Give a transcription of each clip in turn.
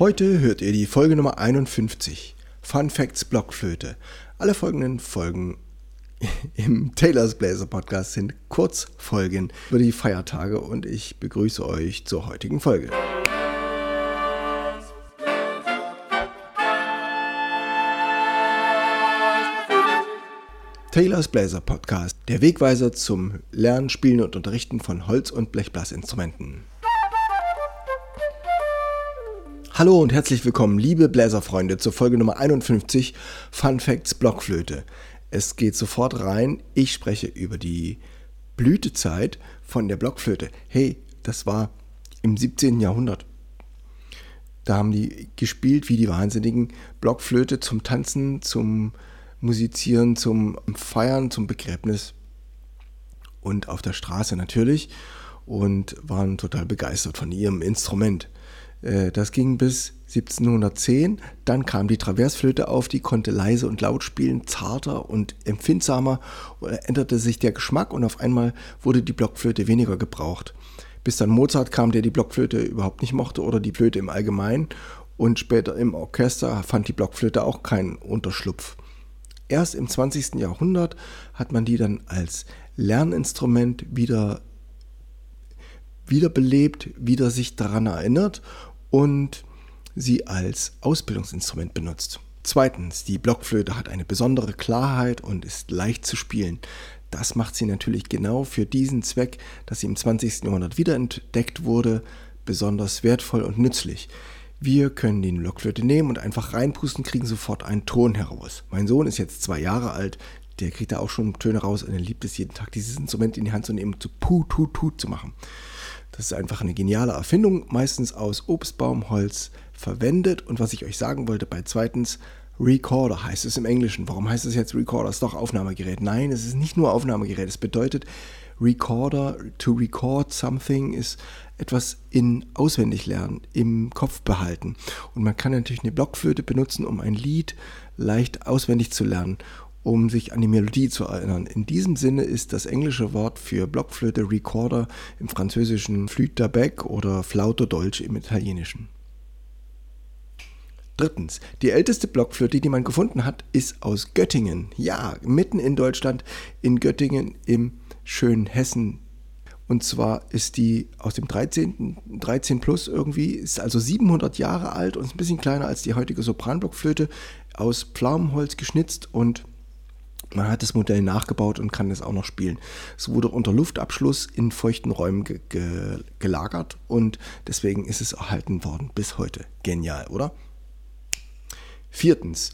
Heute hört ihr die Folge Nummer 51, Fun Facts Blockflöte. Alle folgenden Folgen im Taylor's Blazer Podcast sind Kurzfolgen über die Feiertage und ich begrüße euch zur heutigen Folge. Taylor's Blazer Podcast, der Wegweiser zum Lernen, Spielen und Unterrichten von Holz- und Blechblasinstrumenten. Hallo und herzlich willkommen, liebe Bläserfreunde, zur Folge Nummer 51 Fun Facts Blockflöte. Es geht sofort rein. Ich spreche über die Blütezeit von der Blockflöte. Hey, das war im 17. Jahrhundert. Da haben die gespielt wie die Wahnsinnigen. Blockflöte zum Tanzen, zum Musizieren, zum Feiern, zum Begräbnis und auf der Straße natürlich und waren total begeistert von ihrem Instrument. Äh, das ging bis 1710. Dann kam die Traversflöte auf, die konnte leise und laut spielen, zarter und empfindsamer. Änderte sich der Geschmack und auf einmal wurde die Blockflöte weniger gebraucht. Bis dann Mozart kam, der die Blockflöte überhaupt nicht mochte oder die Flöte im Allgemeinen. Und später im Orchester fand die Blockflöte auch keinen Unterschlupf. Erst im 20. Jahrhundert hat man die dann als Lerninstrument wieder wiederbelebt, wieder sich daran erinnert und sie als Ausbildungsinstrument benutzt. Zweitens, die Blockflöte hat eine besondere Klarheit und ist leicht zu spielen. Das macht sie natürlich genau für diesen Zweck, dass sie im 20. Jahrhundert wiederentdeckt wurde, besonders wertvoll und nützlich. Wir können die Blockflöte nehmen und einfach reinpusten, kriegen sofort einen Ton heraus. Mein Sohn ist jetzt zwei Jahre alt, der kriegt da auch schon Töne raus und er liebt es jeden Tag, dieses Instrument in die Hand zu nehmen und zu pu, tu, tu zu machen. Das ist einfach eine geniale Erfindung, meistens aus Obstbaumholz verwendet. Und was ich euch sagen wollte bei zweitens, Recorder heißt es im Englischen. Warum heißt es jetzt Recorder? Es ist doch Aufnahmegerät. Nein, es ist nicht nur Aufnahmegerät. Es bedeutet, Recorder, to record something ist etwas in auswendig lernen, im Kopf behalten. Und man kann natürlich eine Blockflöte benutzen, um ein Lied leicht auswendig zu lernen, um sich an die Melodie zu erinnern. In diesem Sinne ist das englische Wort für Blockflöte Recorder im französischen Flûte bec oder Flauto dolce im italienischen. Drittens, die älteste Blockflöte, die man gefunden hat, ist aus Göttingen. Ja, mitten in Deutschland, in Göttingen im schönen Hessen und zwar ist die aus dem 13. 13 plus irgendwie, ist also 700 Jahre alt und ist ein bisschen kleiner als die heutige Sopranblockflöte, aus Pflaumenholz geschnitzt und man hat das Modell nachgebaut und kann es auch noch spielen. Es wurde unter Luftabschluss in feuchten Räumen ge ge gelagert und deswegen ist es erhalten worden bis heute. Genial, oder? Viertens,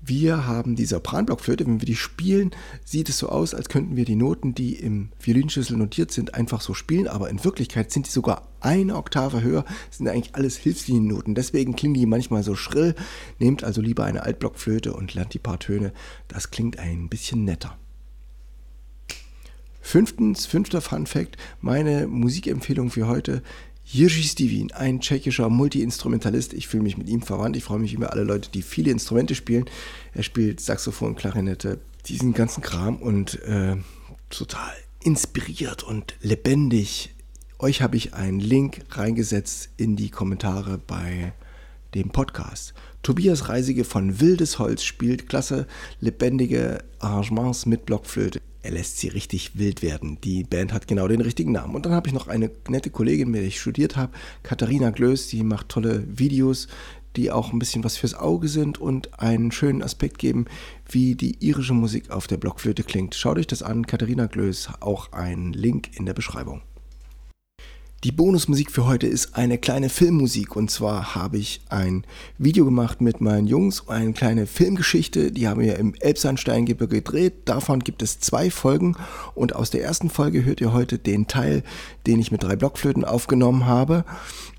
wir haben die Sopranblockflöte, wenn wir die spielen, sieht es so aus, als könnten wir die Noten, die im Violinschlüssel notiert sind, einfach so spielen, aber in Wirklichkeit sind die sogar eine Oktave höher, sind eigentlich alles Hilfsliniennoten. Deswegen klingen die manchmal so schrill. Nehmt also lieber eine Altblockflöte und lernt die paar Töne. Das klingt ein bisschen netter. Fünftens, fünfter Fun Fact, meine Musikempfehlung für heute Jiří Stevin, ein tschechischer Multi-Instrumentalist. Ich fühle mich mit ihm verwandt. Ich freue mich über alle Leute, die viele Instrumente spielen. Er spielt Saxophon, Klarinette, diesen ganzen Kram und äh, total inspiriert und lebendig. Euch habe ich einen Link reingesetzt in die Kommentare bei dem Podcast. Tobias Reisige von Wildes Holz spielt klasse, lebendige Arrangements mit Blockflöte er lässt sie richtig wild werden. Die Band hat genau den richtigen Namen. Und dann habe ich noch eine nette Kollegin, mit der ich studiert habe, Katharina Glöß, die macht tolle Videos, die auch ein bisschen was fürs Auge sind und einen schönen Aspekt geben, wie die irische Musik auf der Blockflöte klingt. Schaut euch das an, Katharina Glöß, auch ein Link in der Beschreibung. Die Bonusmusik für heute ist eine kleine Filmmusik und zwar habe ich ein Video gemacht mit meinen Jungs, eine kleine Filmgeschichte, die haben wir im Elbsandsteingebirge gedreht. Davon gibt es zwei Folgen und aus der ersten Folge hört ihr heute den Teil, den ich mit drei Blockflöten aufgenommen habe.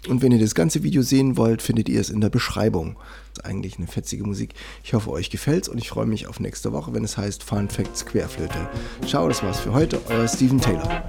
Und wenn ihr das ganze Video sehen wollt, findet ihr es in der Beschreibung. Das ist eigentlich eine fetzige Musik. Ich hoffe, euch gefällt's und ich freue mich auf nächste Woche, wenn es heißt Fun Facts Querflöte. Ciao, das war's für heute, euer Steven Taylor.